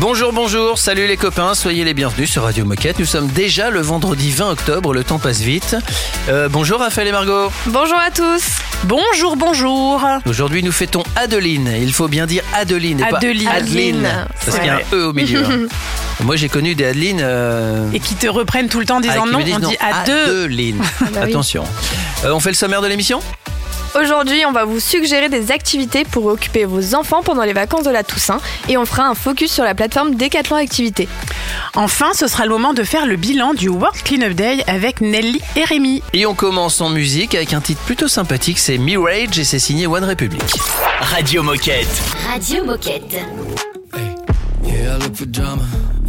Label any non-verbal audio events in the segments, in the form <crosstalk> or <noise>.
Bonjour, bonjour, salut les copains, soyez les bienvenus sur Radio Moquette. Nous sommes déjà le vendredi 20 octobre, le temps passe vite. Euh, bonjour Raphaël et Margot. Bonjour à tous. Bonjour, bonjour. Aujourd'hui nous fêtons Adeline. Il faut bien dire Adeline et Adeline. pas Adeline. Adeline, Parce c'est qu'il y a un. E au milieu. hein. <laughs> Moi j'ai connu des Adeline. euh, Et qui te reprennent tout le temps en disant qui non, me disent on dit à deux. Adeline. bah oui. Attention. Euh, on fait le sommaire de l'émission? Aujourd'hui, on va vous suggérer des activités pour occuper vos enfants pendant les vacances de la Toussaint et on fera un focus sur la plateforme Décathlon Activités. Enfin, ce sera le moment de faire le bilan du World Cleanup Day avec Nelly et Rémi. Et on commence en musique avec un titre plutôt sympathique, c'est Mirage et c'est signé One Republic. Radio Moquette. Radio Moquette. Yeah,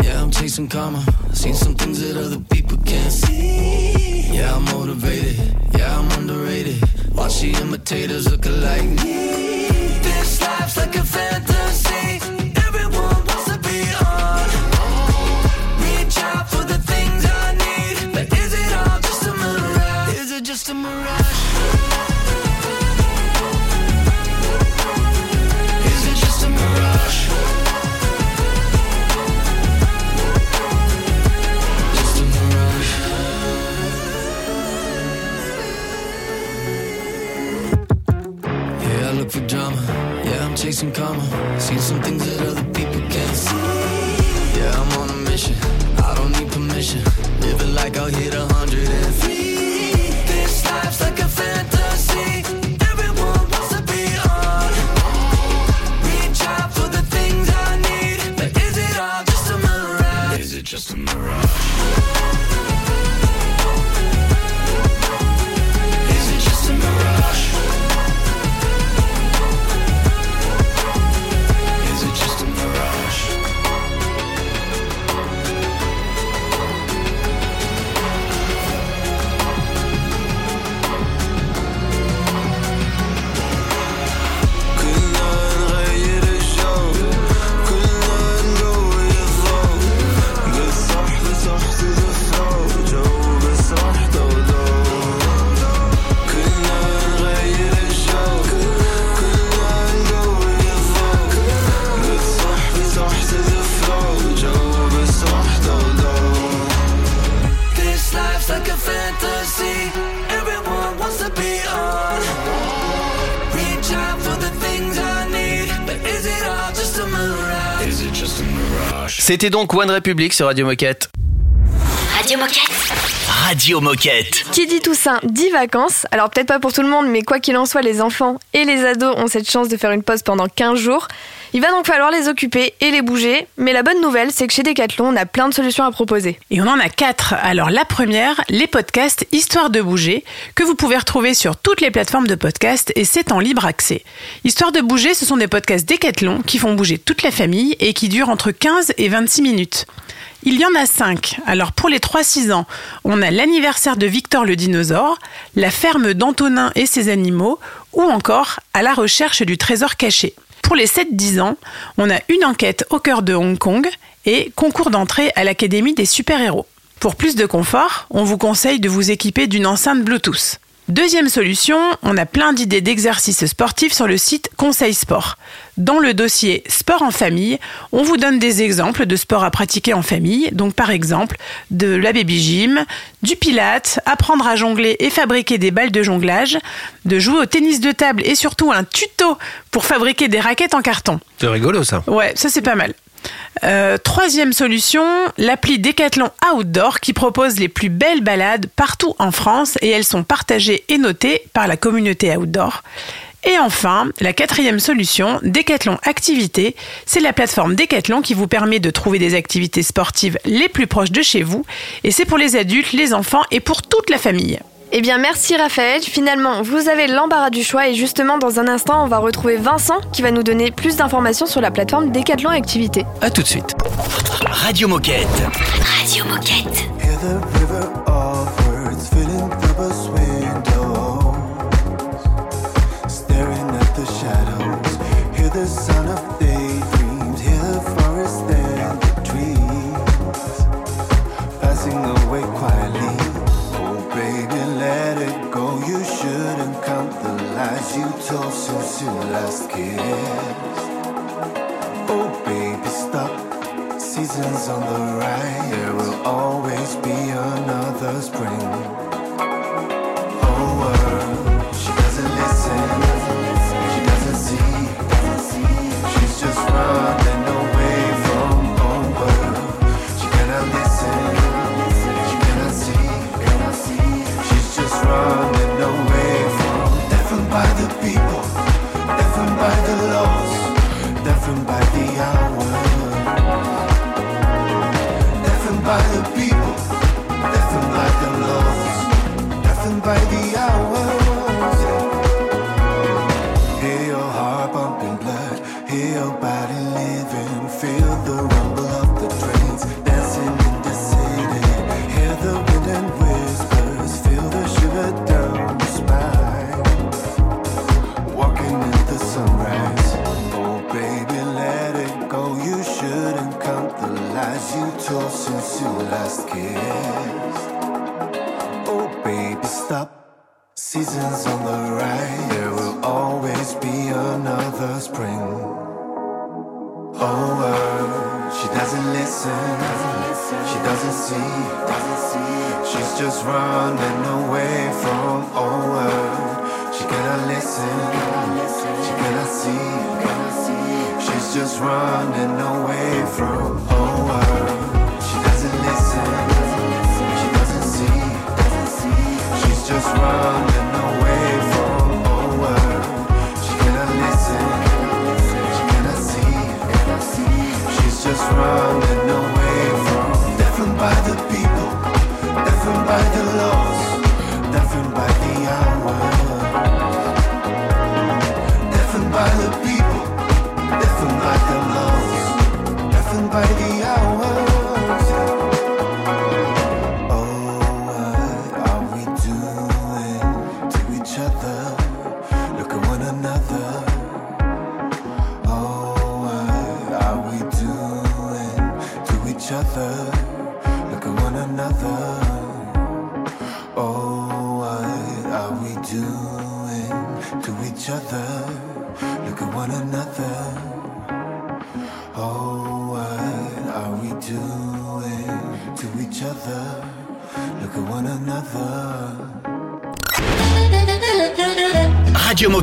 Yeah, I'm chasing karma. Seen some things that other people can't see. Yeah, I'm motivated. Yeah, I'm underrated. Watch the imitators look alike. This life's like a Chasing karma. Seen some things that other C'était donc One Republic sur Radio Moquette. Radio Moquette. Radio Moquette. Qui dit Toussaint dit vacances. Alors peut-être pas pour tout le monde, mais quoi qu'il en soit, les enfants et les ados ont cette chance de faire une pause pendant 15 jours. Il va donc falloir les occuper et les bouger. Mais la bonne nouvelle, c'est que chez Decathlon, on a plein de solutions à proposer. Et on en a quatre. Alors la première, les podcasts Histoire de bouger, que vous pouvez retrouver sur toutes les plateformes de podcasts et c'est en libre accès. Histoire de bouger, ce sont des podcasts Décathlon qui font bouger toute la famille et qui durent entre 15 et 26 minutes. Il y en a cinq. Alors pour les 3-6 ans, on a l'anniversaire de Victor le dinosaure, la ferme d'Antonin et ses animaux, ou encore à la recherche du trésor caché. Pour les 7-10 ans, on a une enquête au cœur de Hong Kong et concours d'entrée à l'Académie des super-héros. Pour plus de confort, on vous conseille de vous équiper d'une enceinte Bluetooth. Deuxième solution, on a plein d'idées d'exercices sportifs sur le site Conseil Sport. Dans le dossier Sport en famille, on vous donne des exemples de sports à pratiquer en famille, donc par exemple de la baby gym, du pilate, apprendre à jongler et fabriquer des balles de jonglage, de jouer au tennis de table et surtout un tuto pour fabriquer des raquettes en carton. C'est rigolo ça. Ouais, ça c'est pas mal. Euh, troisième solution, l'appli Decathlon Outdoor qui propose les plus belles balades partout en France et elles sont partagées et notées par la communauté outdoor. Et enfin, la quatrième solution, Decathlon Activité, c'est la plateforme Decathlon qui vous permet de trouver des activités sportives les plus proches de chez vous et c'est pour les adultes, les enfants et pour toute la famille. Eh bien, merci Raphaël. Finalement, vous avez l'embarras du choix et justement, dans un instant, on va retrouver Vincent qui va nous donner plus d'informations sur la plateforme Decathlon Activité. À tout de suite. Radio Moquette. Radio Moquette. Last kiss. Oh, baby, stop. Seasons on the rise. There will always be another spring. Oh, uh, she doesn't listen. She doesn't see. She's just running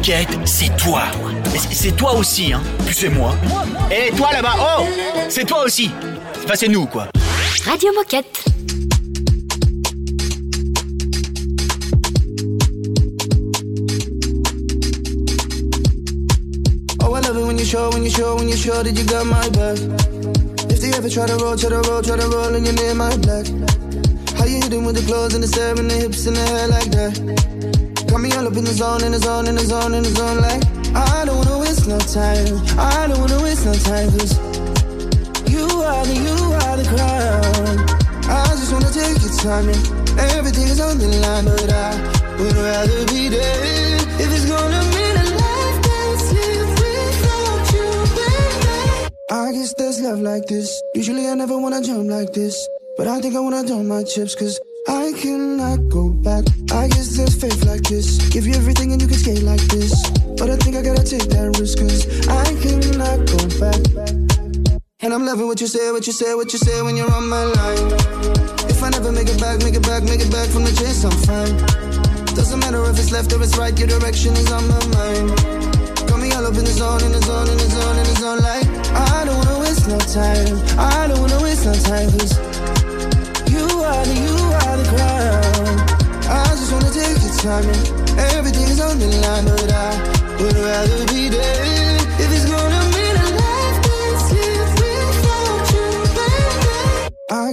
C'est toi. C'est- toi aussi, hein. Puis c'est moi. Et toi là-bas, oh C'est toi aussi. Enfin, c'est nous, quoi. Radio Moquette. Oh, I love it when you show, when you show, when you show that you got my back. If they ever try to roll, try to roll, try to roll, and you're near my black. How you hitting with the clothes and the and the hips and the hair like that? Got me all up in the zone, in the zone, in the zone, in the zone, like I don't wanna waste no time. I don't wanna waste no time, cause you are the, you are the crown. I just wanna take your time and everything is on the line, but I would rather be there if it's gonna mean a life that's lived without you, baby. I guess there's love like this. Usually I never wanna jump like this, but I think I wanna dump my chips, cause say, what you say, when you're on my line. If I never make it back, make it back, make it back from the chase, I'm fine. Doesn't matter if it's left or it's right, your direction is on my mind. Got me all up in the zone, in the zone, in the zone, in the zone, like I don't wanna waste no time. I don't wanna waste no time, cause you are the, you are the crown. I just wanna take your time and everything is on the line, but I would rather be there if it's gonna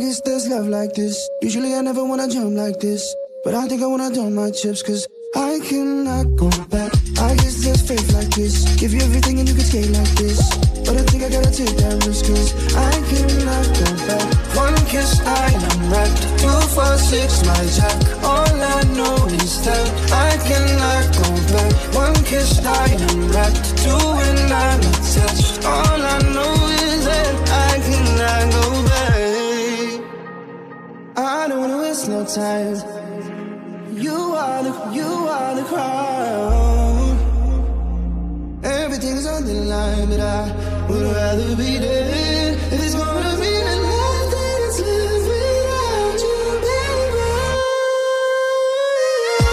guess there's love like this. Usually I never wanna jump like this, but I think I wanna dump my chips, cause I cannot go back. I guess there's faith like this. Give you everything and you can skate like this. But I think I gotta take that risk, cause I cannot go back. One kiss, I am wrecked. Two, four, six, my jack. All I know is that I cannot go back. One kiss, I am wrecked. Two, and I'm attached. All I know I don't wanna waste no time. You are the, you are the crown. Everything's on the line, but I would rather be dead. If it's gonna be the life that is lived without you, baby.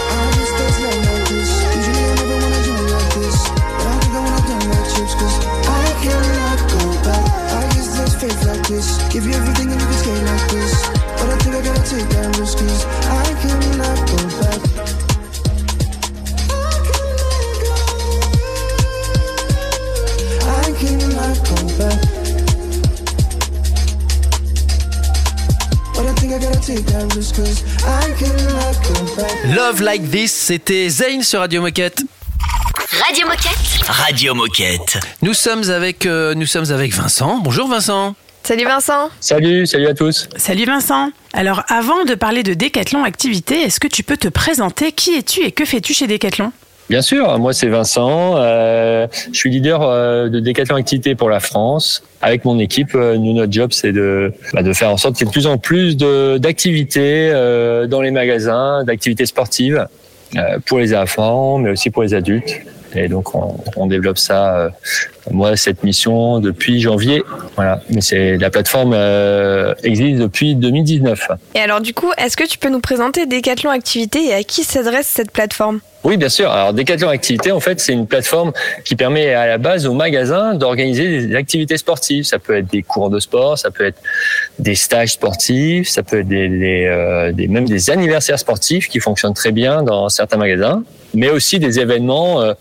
I just there's no like this. Usually I never wanna do it like this. But I think I wanna dump my chips, cause I cannot go back. I guess there's faith like this. Give you everything and you can skate like this. But I think I gotta take that risk, cause I cannot go back. I cannot go back. But I think I gotta take that risk, cause I cannot go back. Love Like This, c'était Zayn sur Radio Moquette. Radio Moquette. Radio Moquette. Nous sommes avec, euh, nous sommes avec Vincent. Bonjour Vincent. Salut Vincent. Salut, salut à tous. Salut Vincent. Alors avant de parler de Décathlon Activité, est-ce que tu peux te présenter Qui es-tu et que fais-tu chez Décathlon Bien sûr, moi c'est Vincent. euh, je suis leader euh, de Décathlon Activité pour la France. Avec mon équipe, euh, nous notre job c'est de, bah, de faire en sorte qu'il y ait de plus en plus d'activités euh, dans les magasins, d'activités sportives euh, pour les enfants, mais aussi pour les adultes. Et donc on, on développe ça. euh, moi cette mission depuis janvier. Voilà, mais c'est la plateforme euh, existe depuis 2019. Et alors du coup, est-ce que tu peux nous présenter Décathlon Activité et à qui s'adresse cette plateforme? Oui, bien sûr. Alors, Decathlon Activité, en fait, c'est une plateforme qui permet à la base aux magasins d'organiser des activités sportives. Ça peut être des cours de sport, ça peut être des stages sportifs, ça peut être des, des, euh, des- même des anniversaires sportifs qui fonctionnent très bien dans certains magasins, mais aussi des événements euh,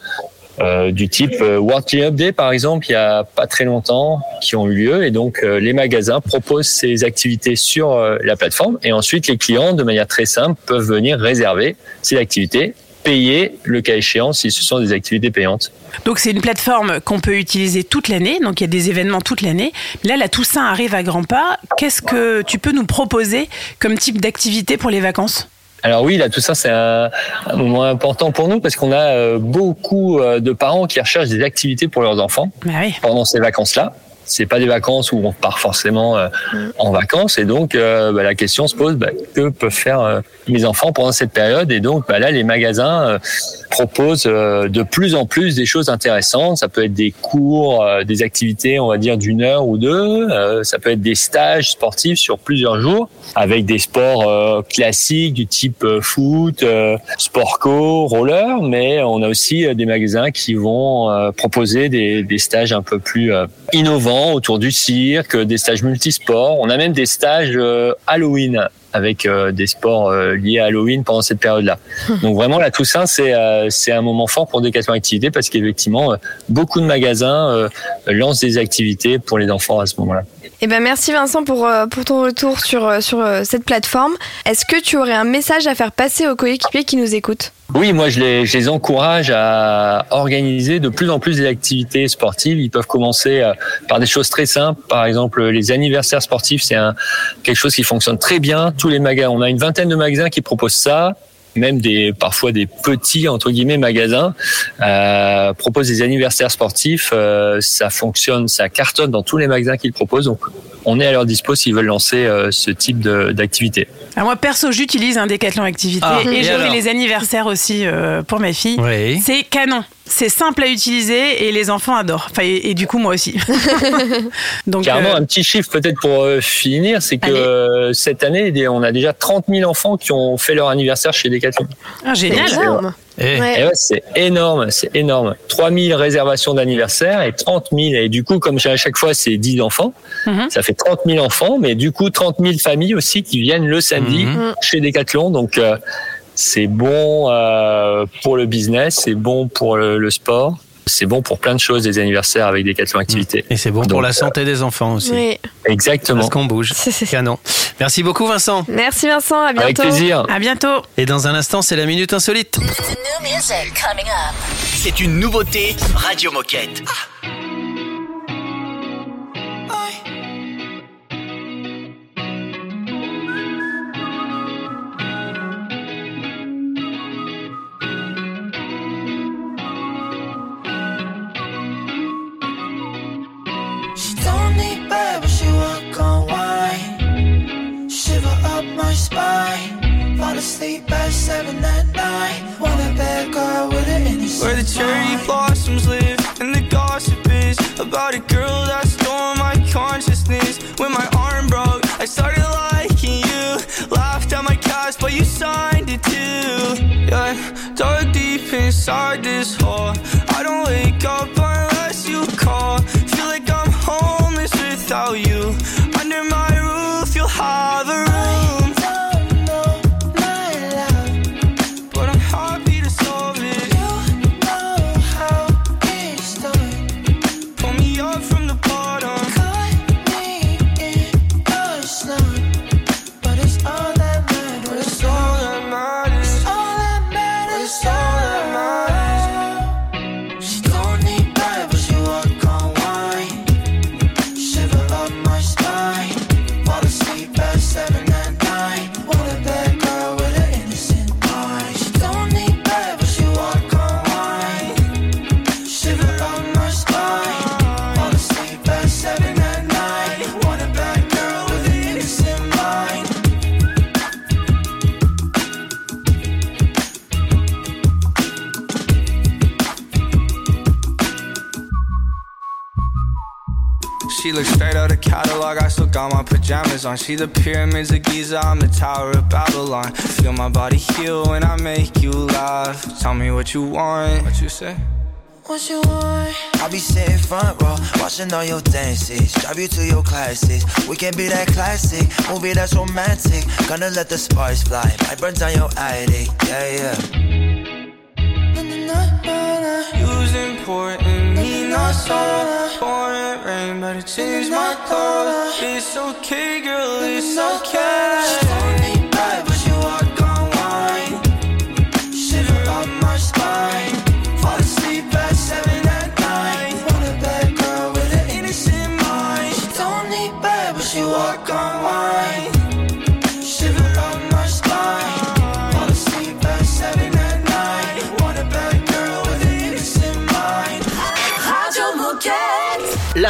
euh, du type euh, World Cleanup Day, par exemple, il y a pas très longtemps, qui ont eu lieu. Et donc, les magasins proposent ces activités sur la plateforme. Et ensuite, les clients, de manière très simple, peuvent venir réserver ces activités, payer le cas échéant si ce sont des activités payantes. Donc c'est une plateforme qu'on peut utiliser toute l'année, donc il y a des événements toute l'année. Là, la Toussaint arrive à grands pas. Qu'est-ce que tu peux nous proposer comme type d'activité pour les vacances? Alors oui, là, tout ça, c'est un, un moment important pour nous parce qu'on a euh, beaucoup euh, de parents qui recherchent des activités pour leurs enfants Bah oui. pendant ces vacances-là. C'est pas des vacances où on part forcément euh, en vacances et donc euh, bah, la question se pose bah, que peuvent faire euh, mes enfants pendant cette période? Et donc bah, là les magasins euh, proposent euh, de plus en plus des choses intéressantes. Ça peut être des cours, euh, des activités, on va dire d'une heure ou deux. Euh, ça peut être des stages sportifs sur plusieurs jours avec des sports euh, classiques du type euh, foot, euh, sport co, roller, mais on a aussi des magasins qui vont euh, proposer des, des stages un peu plus euh, innovants autour du cirque, des stages multisports. On a même des stages euh, Halloween avec euh, des sports euh, liés à Halloween pendant cette période-là. <laughs> Donc vraiment la Toussaint c'est euh, c'est un moment fort pour Décathlon Activité parce qu'effectivement beaucoup de magasins euh, lancent des activités pour les enfants à ce moment-là. Eh ben merci Vincent pour, euh, pour ton retour sur, euh, sur euh, cette plateforme. Est-ce que tu aurais un message à faire passer aux coéquipiers qui nous écoutent? Oui, moi je les, je les encourage à organiser de plus en plus des activités sportives. Ils peuvent commencer par des choses très simples. Par exemple, les anniversaires sportifs, c'est quelque chose qui fonctionne très bien. Tous les magasins, on a une vingtaine de magasins qui proposent ça. Même des parfois des petits entre guillemets magasins euh, proposent des anniversaires sportifs. Euh, ça fonctionne, ça cartonne dans tous les magasins qu'ils proposent. Donc, on est à leur dispo s'ils veulent lancer euh, ce type de- d'activité. Alors moi perso, j'utilise un Décathlon Activité Ah, et et je fais alors les anniversaires aussi euh, pour ma fille. Oui. C'est canon. C'est simple à utiliser et les enfants adorent. Enfin, et, et du coup moi aussi. <laughs> Donc Carrément, euh, un petit chiffre peut-être pour euh, finir, c'est que Allez. euh, cette année, on a déjà 30 000 enfants qui ont fait leur anniversaire chez Decathlon. ah, génial. Énorme. Eh, Ouais. Et ouais, c'est énorme, c'est énorme. 3 000 réservations d'anniversaire et 30 000. Et du coup, comme à chaque fois, c'est 10 enfants, Mhm. ça fait 30 000 enfants, mais du coup, 30 000 familles aussi qui viennent le samedi Mhm. chez Decathlon. Donc, euh, c'est bon euh, pour le business, c'est bon pour le, le sport. C'est bon pour plein de choses, des anniversaires avec Decathlon Activité. Et c'est bon pour la santé des enfants aussi. Oui. Exactement. Parce qu'on bouge. Canon. Merci beaucoup Vincent. Merci Vincent, à bientôt. Avec plaisir. À bientôt. Et dans un instant, c'est la minute insolite. C'est une nouveauté Radio Moquette. Where the cherry blossoms live and the gossip is about a girl that stole my consciousness. When my arm broke, I started liking you. Laughed at my cast, but you signed it too. Yeah, dug deep inside this hole. I don't wake up unless you call. Feel like I'm homeless without you. See the pyramids of Giza, I'm the Tower of Babylon. Feel my body heal when I make you laugh. Tell me what you want. What you say? What you want? I'll be sitting front row, watching all your dances. Drive you to your classes. We can be that classic movie that's romantic. Gonna let the sparks fly. Might burn down your attic. Yeah, yeah. Using important I saw Pouring rain, but it changed my thought It's okay, girl, it's okay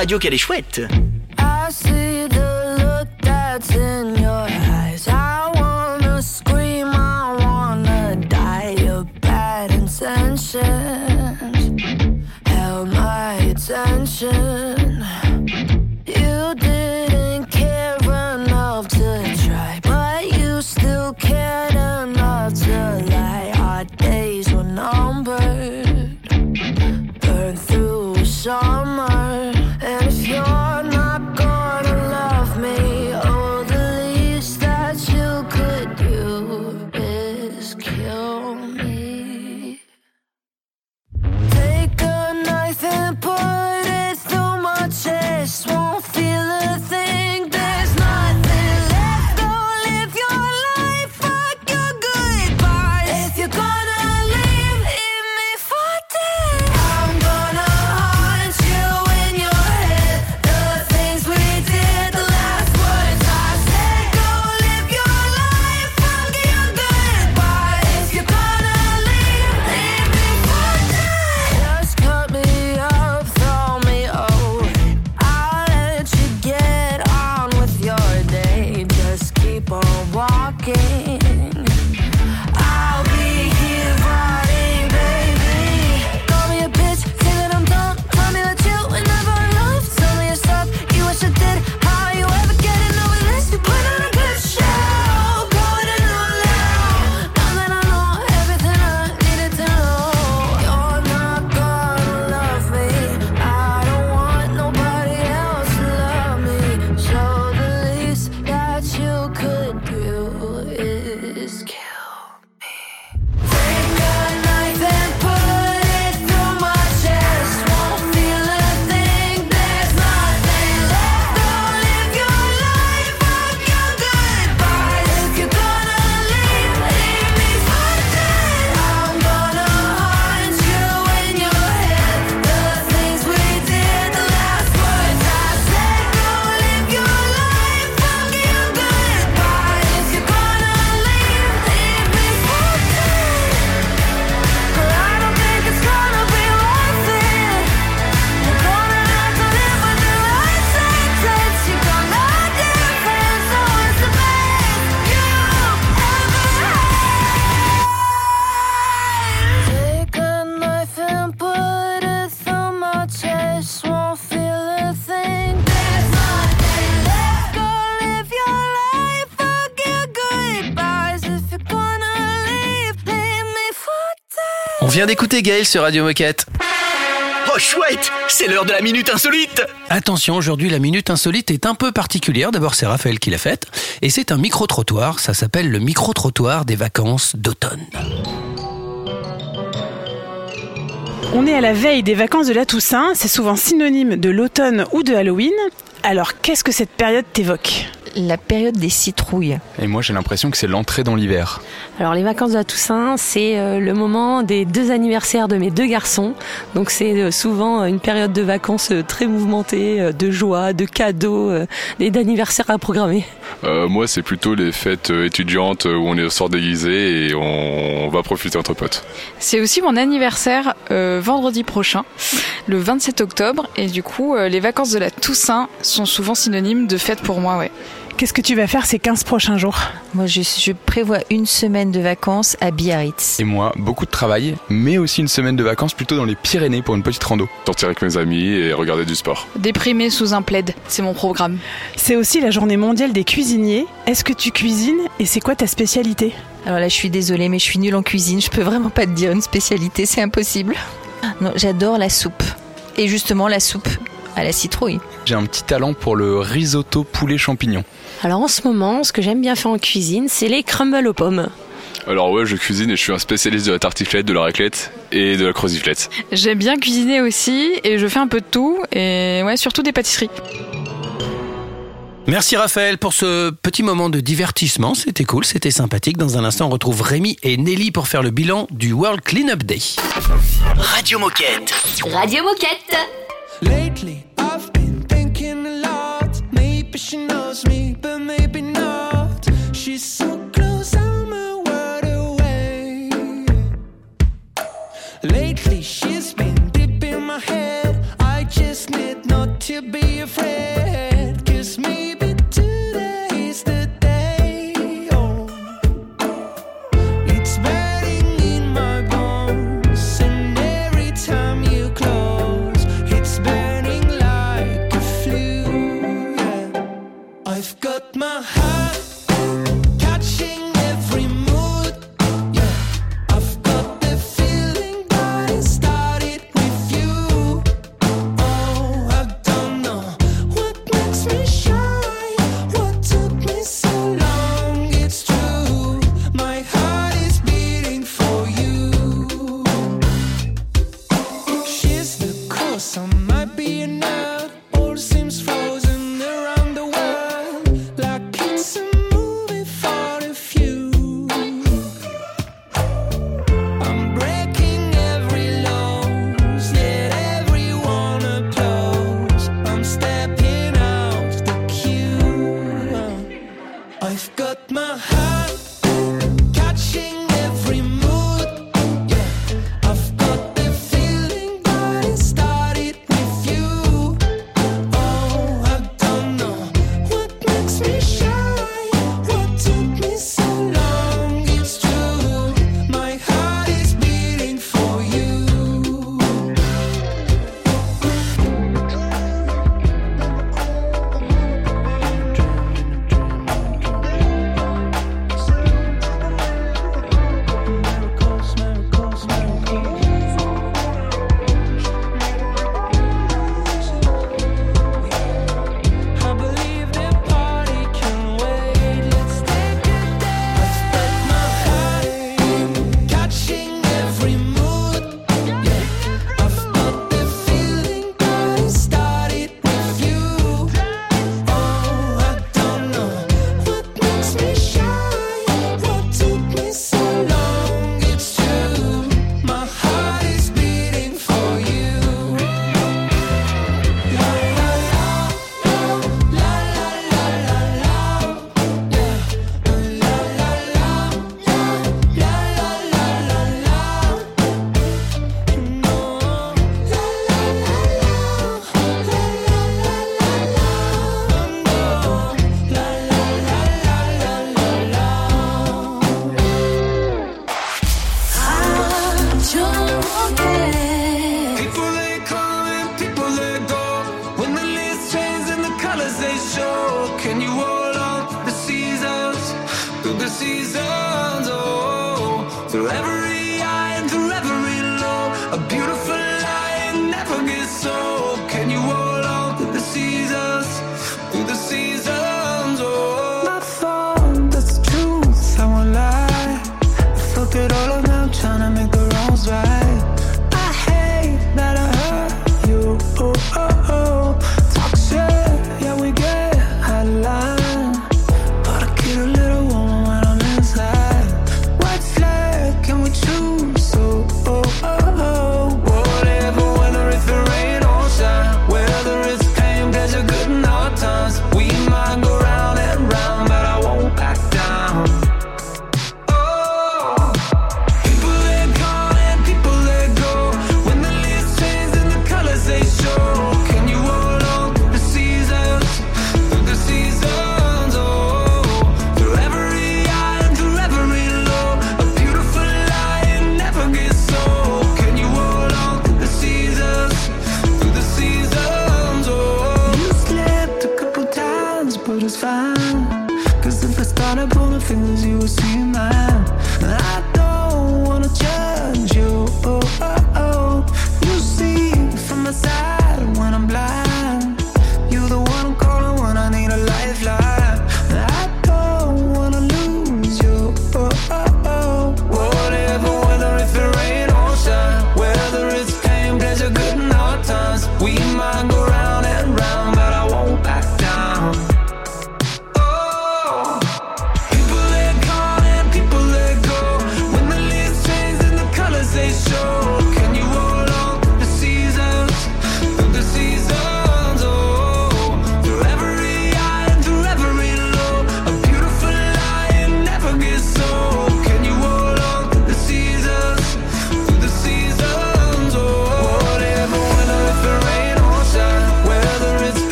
radio qu'elle est chouette. Vient d'écouter Gaël sur Radio Moquette. Oh chouette, c'est l'heure de la minute insolite. Attention, aujourd'hui la minute insolite est un peu particulière. D'abord c'est Raphaël qui l'a faite. Et c'est un micro-trottoir. Ça s'appelle le micro-trottoir des vacances d'automne. On est à la veille des vacances de la Toussaint, c'est souvent synonyme de l'automne ou de Halloween. Alors qu'est-ce que cette période t'évoque? La période des citrouilles. Et moi j'ai l'impression que c'est l'entrée dans l'hiver. Alors les vacances de la Toussaint, c'est euh, le moment des deux anniversaires de mes deux garçons. Donc c'est euh, souvent une période de vacances euh, très mouvementée, euh, de joie, de cadeaux euh, et d'anniversaires à programmer. Euh, moi, c'est plutôt les fêtes euh, étudiantes euh, où on est sort déguisé et on, va profiter entre potes. C'est aussi mon anniversaire euh, vendredi prochain, le 27 octobre, et du coup, euh, les vacances de la Toussaint sont souvent synonymes de fête pour moi, ouais. Qu'est-ce que tu vas faire ces 15 prochains jours? Moi, je, je prévois une semaine de vacances à Biarritz. Et moi, beaucoup de travail, mais aussi une semaine de vacances plutôt dans les Pyrénées pour une petite rando. Sortir avec mes amis et regarder du sport. Déprimé sous un plaid, c'est mon programme. C'est aussi la journée mondiale des cuisiniers. Est-ce que tu cuisines et c'est quoi ta spécialité? Alors là, je suis désolée, mais je suis nulle en cuisine. Je peux vraiment pas te dire une spécialité, c'est impossible. Non, j'adore la soupe. Et justement, la soupe à la citrouille. J'ai un petit talent pour le risotto poulet champignon. Alors en ce moment, ce que j'aime bien faire en cuisine, c'est les crumbles aux pommes. Alors ouais, je cuisine et je suis un spécialiste de la tartiflette, de la raclette et de la croziflette. J'aime bien cuisiner aussi, et je fais un peu de tout, et ouais, surtout des pâtisseries. Merci Raphaël pour ce petit moment de divertissement. C'était cool, c'était sympathique. Dans un instant, on retrouve Rémi et Nelly pour faire le bilan du World Cleanup Day. Radio Moquette. Radio Moquette. Lately, I've knows me, but maybe not. She's so close, I'm a word away. Lately,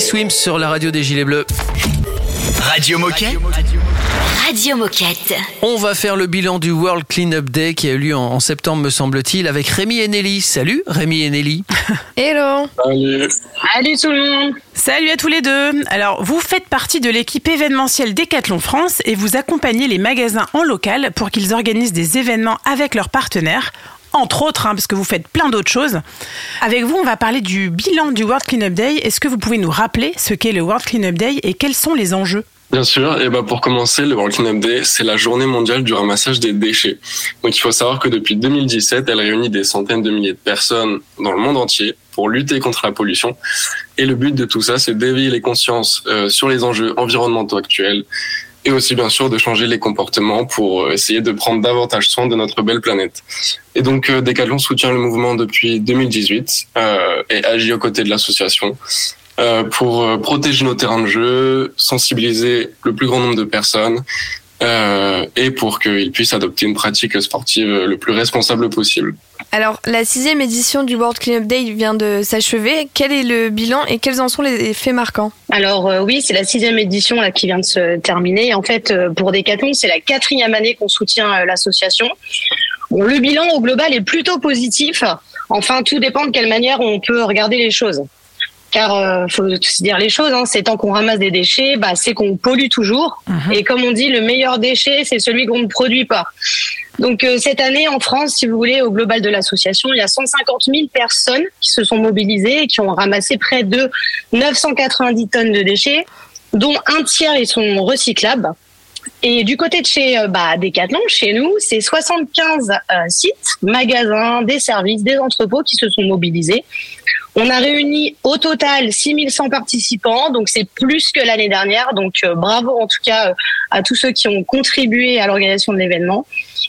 Teddy Swims sur la radio des Gilets Bleus. Radio Moquette. Radio Moquette. On va faire le bilan du World Cleanup Day qui a eu lieu en, en septembre, me semble-t-il, avec Rémi et Nelly. Salut Rémi et Nelly. <laughs> Hello Salut tout le monde Salut à tous les deux Alors, vous faites partie de l'équipe événementielle Decathlon France et vous accompagnez les magasins en local pour qu'ils organisent des événements avec leurs partenaires entre autres, hein, parce que vous faites plein d'autres choses. Avec vous, on va parler du bilan du World Cleanup Day. Est-ce que vous pouvez nous rappeler ce qu'est le World Cleanup Day et quels sont les enjeux? Bien sûr, et ben pour commencer, le World Cleanup Day, c'est la journée mondiale du ramassage des déchets. Donc il faut savoir que depuis 2017, elle réunit des centaines de milliers de personnes dans le monde entier pour lutter contre la pollution. Et le but de tout ça, c'est d'éveiller les consciences euh, sur les enjeux environnementaux actuels et aussi bien sûr de changer les comportements pour euh, essayer de prendre davantage soin de notre belle planète. Et donc euh, Decathlon soutient le mouvement depuis 2018 euh, et agit aux côtés de l'association euh, pour euh, protéger nos terrains de jeu, sensibiliser le plus grand nombre de personnes euh, et pour qu'ils puissent adopter une pratique sportive le plus responsable possible. Alors, la sixième édition du World Cleanup Day vient de s'achever. Quel est le bilan et quels en sont les faits marquants? Alors euh, oui, c'est la sixième édition là, qui vient de se terminer. En fait, euh, pour Decathlon, c'est la quatrième année qu'on soutient euh, l'association. Bon, le bilan au global est plutôt positif. Enfin, tout dépend de quelle manière on peut regarder les choses. Car euh, faut se dire les choses, hein, c'est tant qu'on ramasse des déchets, bah, c'est qu'on pollue toujours. Et comme on dit, le meilleur déchet, c'est celui qu'on ne produit pas. Donc euh, cette année en France, si vous voulez, au global de l'association, il y a 150 000 personnes qui se sont mobilisées et qui ont ramassé près de 990 tonnes de déchets, dont un tiers ils sont recyclables. Et du côté de chez euh, bah, Decathlon, chez nous, c'est 75 euh, sites, magasins, des services, des entrepôts qui se sont mobilisés. On a réuni au total 6100 participants, donc c'est plus que l'année dernière. Donc euh, bravo en tout cas à tous ceux qui ont contribué à l'organisation de l'événement.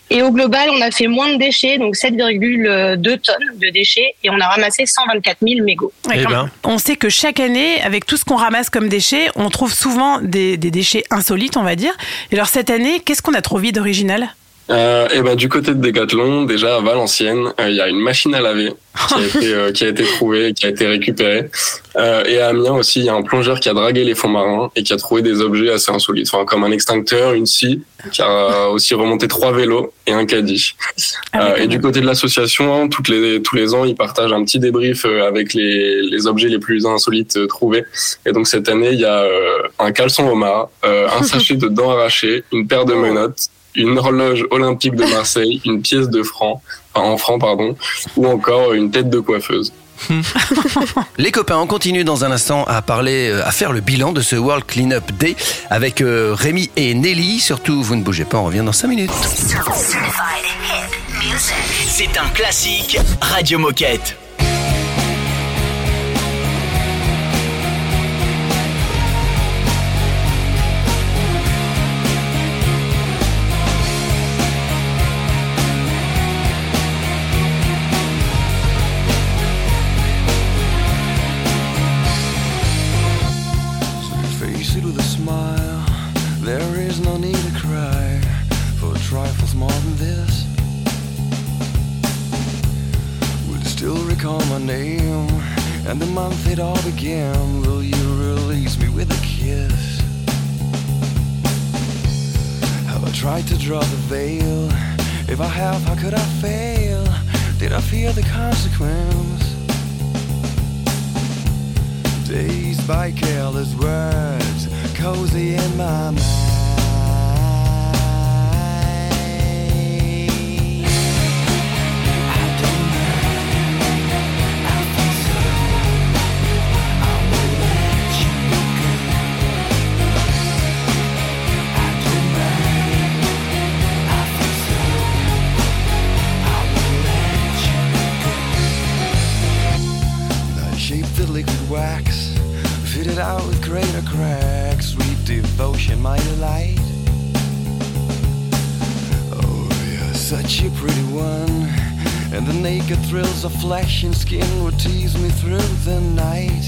Et au global, on a fait moins de déchets, donc 7,2 tonnes de déchets, et on a ramassé 124 000 mégots. Ouais, quand même. On sait que chaque année, avec tout ce qu'on ramasse comme déchets, on trouve souvent des, des déchets insolites, on va dire. Et alors cette année, qu'est-ce qu'on a trouvé d'original? Euh, et ben du côté de Decathlon, déjà à Valenciennes, euh, il y a une machine à laver qui a <laughs> été, euh, qui a été trouvée, qui a été récupérée. Euh, et à Amiens aussi, il y a un plongeur qui a dragué les fonds marins et qui a trouvé des objets assez insolites, enfin, comme un extincteur, une scie, qui a aussi remonté trois vélos et un caddie. Euh, et du côté de l'association, toutes les, tous les ans, ils partagent un petit débrief avec les, les objets les plus insolites trouvés. Et donc cette année, il y a euh, un caleçon homard, euh, un <laughs> sachet de dents arrachées, une paire de menottes, une horloge olympique de Marseille, une pièce de franc, enfin, en franc pardon, ou encore une tête de coiffeuse. <laughs> Les copains, on continue dans un instant à parler, euh, à faire le bilan de ce World Cleanup Day avec euh, Rémi et Nelly. Surtout, vous ne bougez pas, on revient dans 5 minutes. C'est un classique Radio Moquette. Name and the month it all began? Will you release me with a kiss? Have I tried to draw the veil? If I have, how could I fail? Did I fear the consequence? Dazed by careless words, cozy in my mind. Naked thrills of flesh and skin would tease me through the night.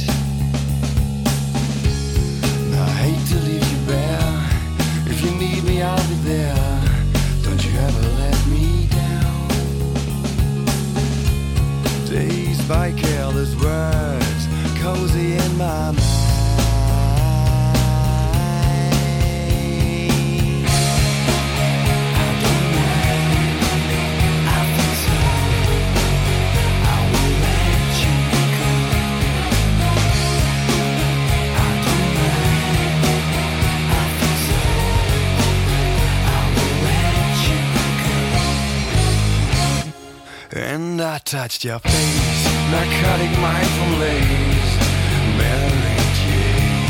Now, I hate to leave you bare. If you need me, I'll be there. Don't you ever let me down. Dazed by careless words, cozy in my mind. Touched your face, narcotic mind from lace, Mary Jane.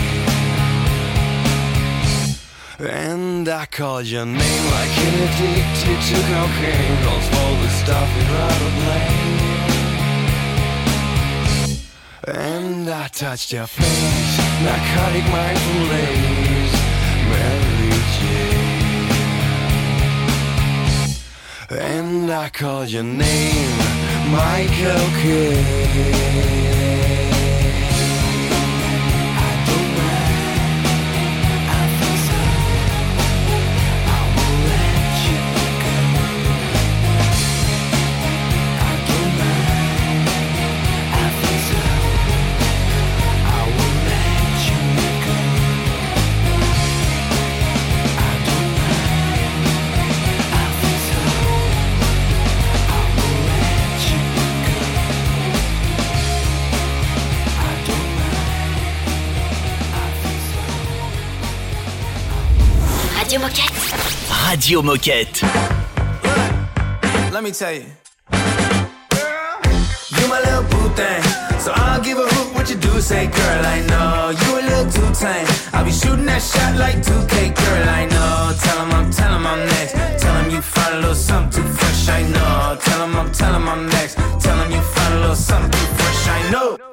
And I called your name like an addicted to cocaine. Don't the stuff you'd rather blame. And I touched your face, narcotic mind from lace, Mary Jane. And I called your name, Michael Kidd. Radio Moquette. Let me tell you. You my little boo thing. So I don't give a hoot what you do, say, girl, I know. You a little too tame. I'll be shooting that shot like 2K, girl, I know. Tell him I'm, tell him I'm next. Tell him you find a little something too fresh, I know. Tell him I'm, tell him I'm next. Tell him you find a little something too fresh, I know.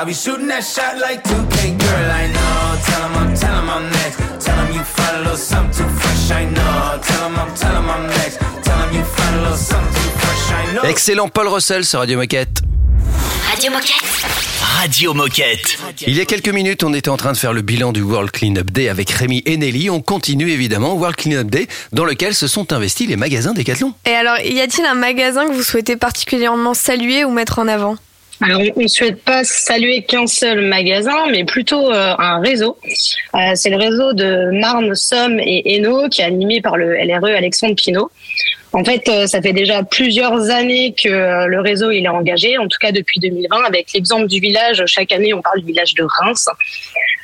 I'll be shooting that shot like 2K, girl, I know. Tell him I'm, tell him I'm next. Tell him you find a little something too fresh, I know. Tell him I'm, tell him I'm next. Tell him you find a little something too fresh, I know. Excellent Paul Russell sur Radio Moquette. Radio Moquette. Radio Moquette. Il y a quelques minutes, on était en train de faire le bilan du World Cleanup Day avec Rémi et Nelly. On continue évidemment World Cleanup Day dans lequel se sont investis les magasins Decathlon. Et alors, y a-t-il un magasin que vous souhaitez particulièrement saluer ou mettre en avant? Alors, on ne souhaite pas saluer qu'un seul magasin, mais plutôt euh, un réseau. Euh, c'est le réseau de Marne, Somme et Hainaut, qui est animé par le LRE Alexandre Pinault. En fait, euh, ça fait déjà plusieurs années que le réseau il est engagé, en tout cas depuis 2020, avec l'exemple du village. Chaque année, on parle du village de Reims.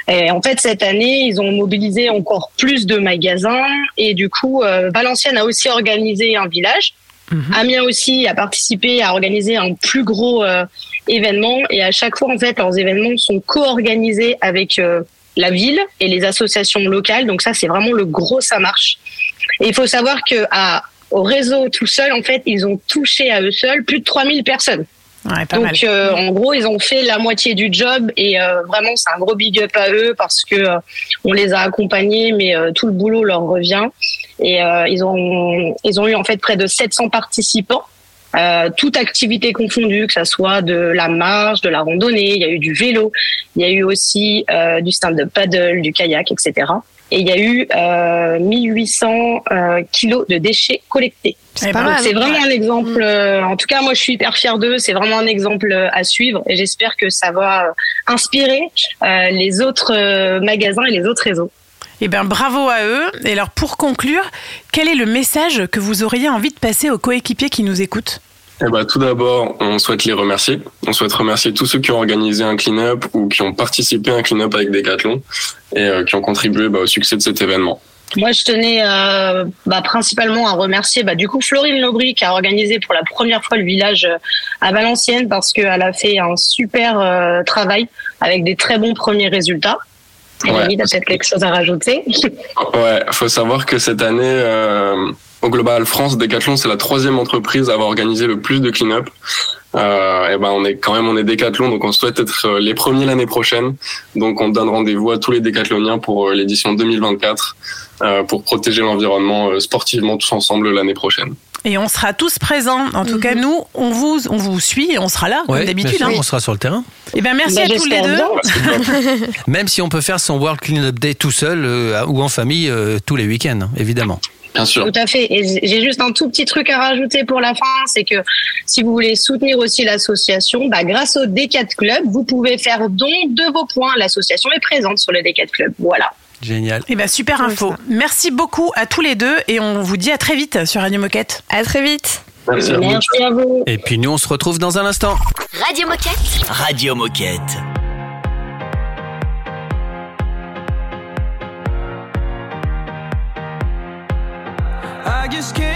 Et en fait, cette année, ils ont mobilisé encore plus de magasins et du coup, Valenciennes a aussi organisé un village. Amiens aussi a participé à organiser un plus gros euh, événement et à chaque fois, en fait, leurs événements sont co-organisés avec euh, la ville et les associations locales. Donc ça, c'est vraiment le gros ça marche. Et il faut savoir que à, au réseau tout seul, en fait, ils ont touché à eux seuls plus de 3000 personnes. Donc, euh, en gros, ils ont fait la moitié du job et euh, vraiment, c'est un gros big up à eux parce que euh, on les a accompagnés, mais tout le boulot leur revient. Et ils ont ils ont eu en fait près de 700 participants euh, toute activité confondue, que ça soit de la marche, de la randonnée, il y a eu du vélo, il y a eu aussi euh, du stand-up paddle, du kayak, etc. Et il y a eu euh, 1800 euh, kilos de déchets collectés. C'est vraiment un exemple. euh, en tout cas, moi, je suis hyper fière d'eux. C'est vraiment un exemple à suivre, et j'espère que ça va inspirer euh, les autres magasins et les autres réseaux. Eh bien, bravo à eux. Et alors, pour conclure, quel est le message que vous auriez envie de passer aux coéquipiers qui nous écoutent Eh ben, tout d'abord, on souhaite les remercier. On souhaite remercier tous ceux qui ont organisé un clean-up ou qui ont participé à un clean-up avec Decathlon et euh, qui ont contribué bah, au succès de cet événement. Moi, je tenais euh, bah, principalement à remercier bah, du coup Florine Lobry qui a organisé pour la première fois le village euh, à Valenciennes parce qu'elle a fait un super euh, travail avec des très bons premiers résultats. Et Ouais. T'as peut-être quelque chose à rajouter? <laughs> Ouais, faut savoir que cette année, euh, au Global France, Decathlon, c'est la troisième entreprise à avoir organisé le plus de clean-up. Euh, et ben, on est quand même, on est Decathlon, donc on souhaite être euh, les premiers l'année prochaine. Donc, on donne rendez-vous à tous les Decathloniens pour euh, l'édition 2024 euh, pour protéger l'environnement euh, sportivement tous ensemble l'année prochaine. Et on sera tous présents. En tout cas, nous, on vous, on vous suit et on sera là, Ouais, comme d'habitude. hein. on sera sur le terrain. Eh bien, merci Bah, à tous les deux. <laughs> Même si on peut faire son World Cleanup Day tout seul euh, ou en famille euh, tous les week-ends, hein, évidemment. Bien sûr. Tout à fait. Et j'ai juste un tout petit truc à rajouter pour la fin, c'est que si vous voulez soutenir aussi l'association, bah, grâce au D4 Club, vous pouvez faire don de vos points. L'association est présente sur le D4 Club. Voilà. Génial. Eh bien, super info. Merci beaucoup à tous les deux et on vous dit à très vite sur Radio Moquette. À très vite. Merci à vous. Merci à vous. Et puis nous, on se retrouve dans un instant. Radio Moquette. Radio Moquette. I just can't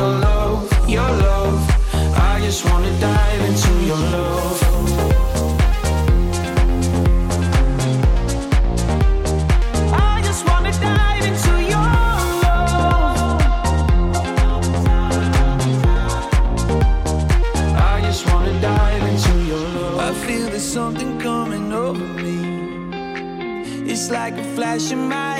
your love, your love. I just wanna dive into your love. I just wanna dive into your love. I just wanna dive into your love. I feel there's something coming over me. It's like a flash in my.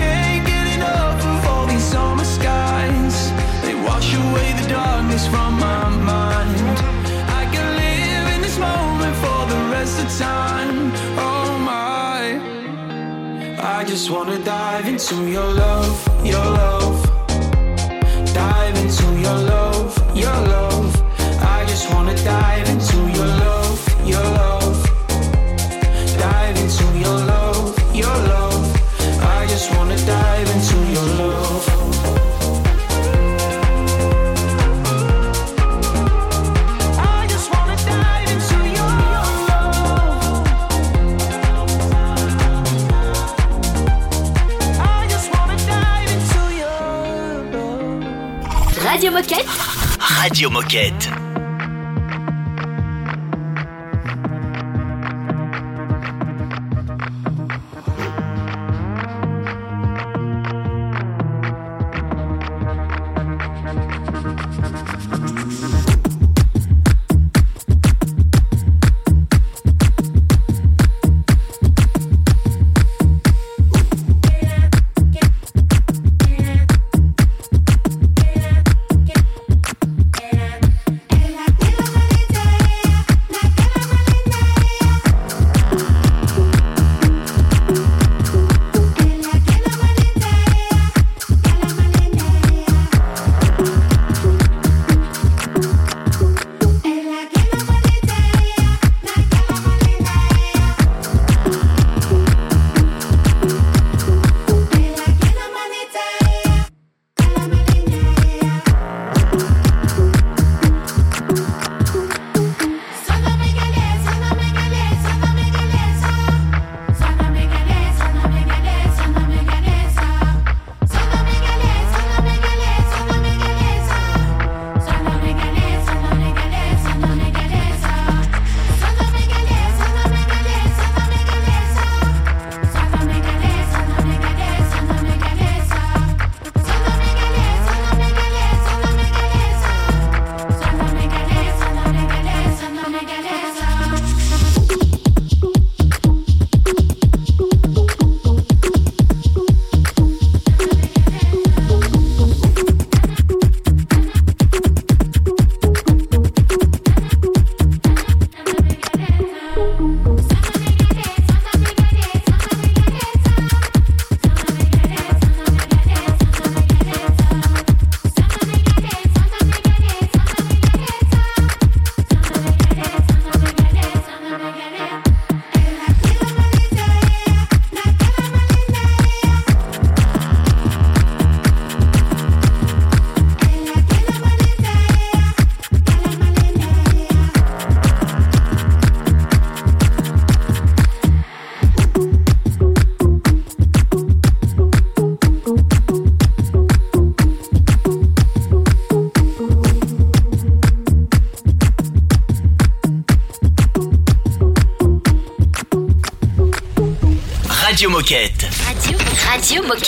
wanna dive into your love, your love. Radio Moquette.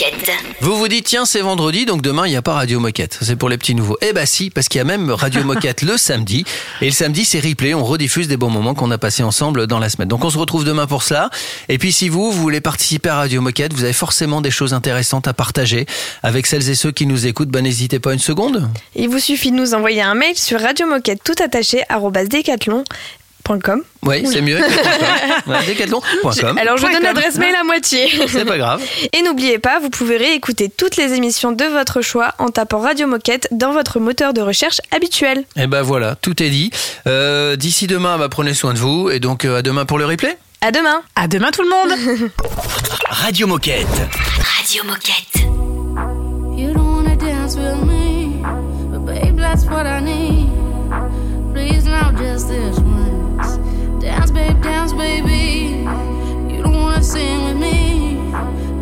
Moquette. Vous vous dites, tiens, c'est vendredi, donc demain, il n'y a pas Radio Moquette. C'est pour les petits nouveaux. Eh bah si, parce qu'il y a même Radio Moquette le samedi. Et le samedi, c'est replay. On rediffuse des bons moments qu'on a passés ensemble dans la semaine. Donc on se retrouve demain pour cela. Et puis si vous, vous voulez participer à Radio Moquette, vous avez forcément des choses intéressantes à partager avec celles et ceux qui nous écoutent. Ben n'hésitez pas une seconde. Il vous suffit de nous envoyer un mail sur radiomoquette tout attaché decathlon.com. Oui, c'est mieux. Ouais, <laughs> Decathlon.com. Alors je vous donne l'adresse mail à moitié. C'est pas grave. Et n'oubliez pas, vous pouvez réécouter toutes les émissions de votre choix en tapant Radio Moquette dans votre moteur de recherche habituel. Et ben voilà, tout est dit. Euh, D'ici demain, bah, prenez soin de vous. Et donc euh, à demain pour le replay. À demain. À demain tout le monde. <laughs> Radio Moquette. Radio Moquette. You don't wanna dance with me, but babe, that's what I need. Please now, just this. Dance, babe, dance, baby. You don't wanna sing with me,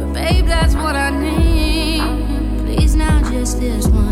but babe, that's what I need. Please now, just this once.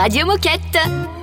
Radio Moquette.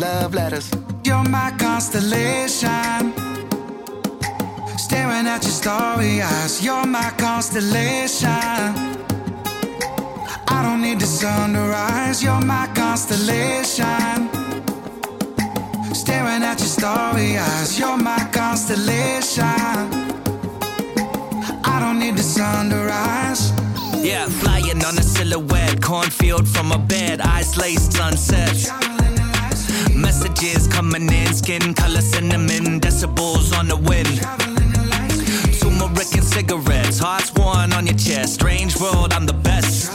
Love letters. You're my constellation. Staring at your starry eyes. You're my constellation. I don't need the sun to rise. You're my constellation. Staring at your starry eyes. You're my constellation. I don't need the sun to rise. Yeah, flying on a silhouette, cornfield from a bed, eyes laced sunsets. Coming skin color cinnamon, decibels on the wind. Turmeric and cigarettes, hearts worn on your chest. Strange world, I'm the best.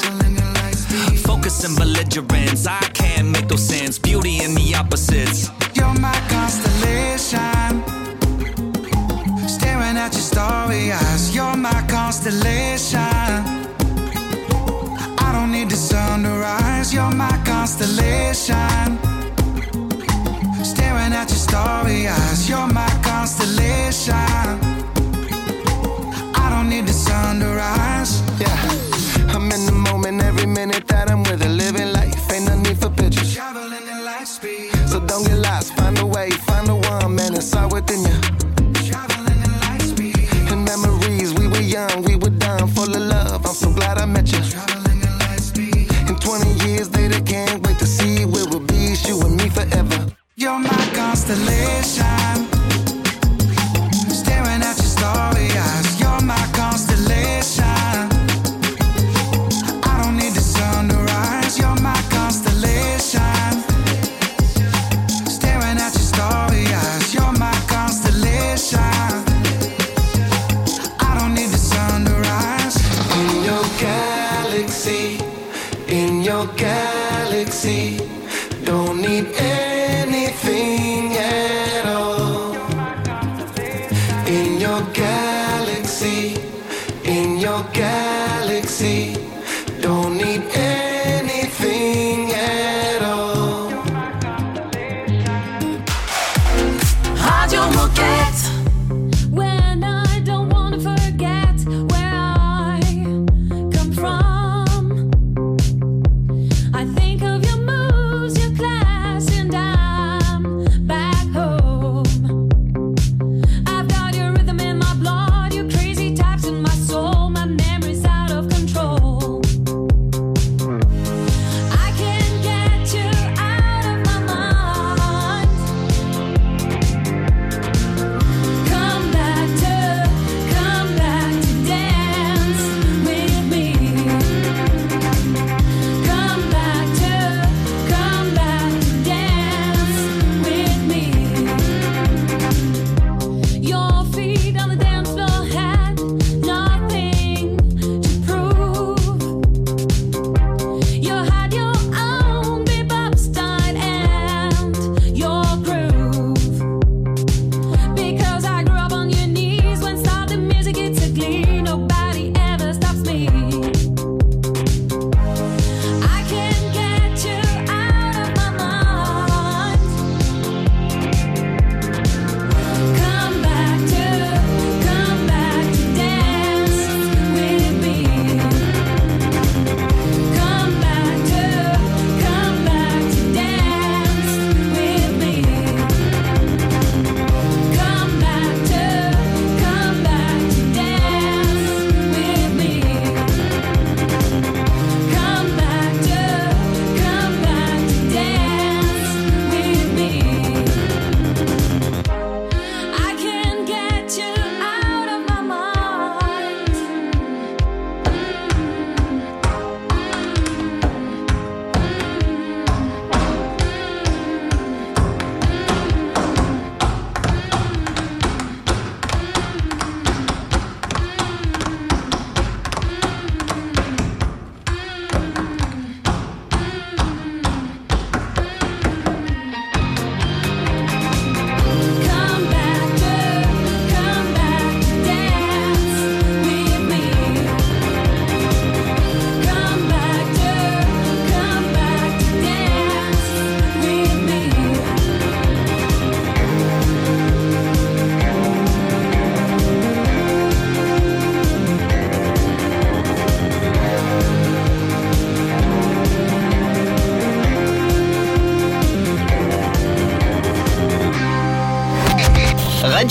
Focus and belligerence, I can't make no sense. Beauty in the opposites. You're my constellation. Staring at your starry eyes. You're my constellation. I don't need the sun to rise. You're my constellation. Eyes. You're my constellation. I don't need the sun to rise. Yeah, I'm in the moment every minute that I'm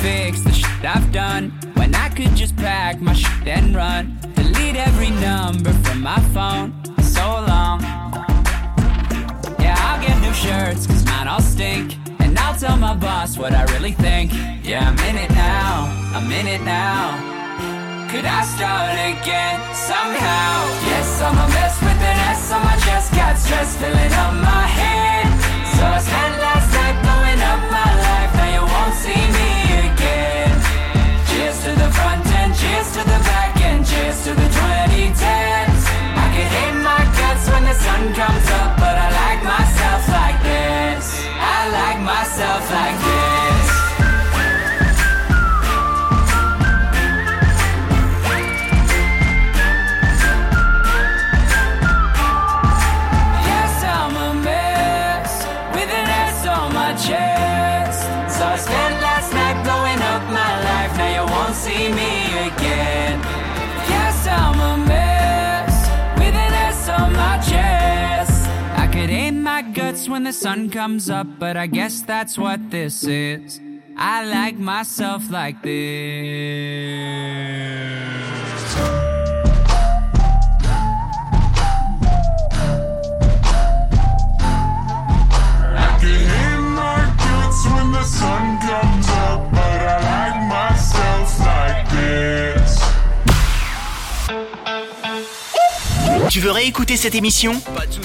Fix the shit I've done when I could just pack my shit and run? Delete every number from my phone. So long. Yeah, I'll get new shirts, cause mine all stink. And I'll tell my boss what I really think. Yeah, I'm in it now. I'm in it now. Could I start again somehow? Yes, I'm a mess with an S oh, on my chest. Got stress filling up my head. So I spent last night blowing up my life. Now you won't see me to the front end, cheers to the back end, cheers to the 2010s. I can hate my guts when the sun comes up, but I like myself like this. I like myself like this. When the sun comes up, but I guess that's what this is. I like myself like this. I can hit my guts when the sun comes up, but I like myself like this. Tu veux réécouter cette émission?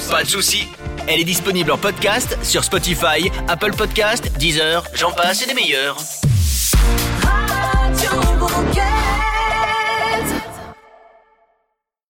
Pas de souci. Elle est disponible en podcast sur Spotify, Apple Podcast, Deezer, j'en passe et des meilleurs.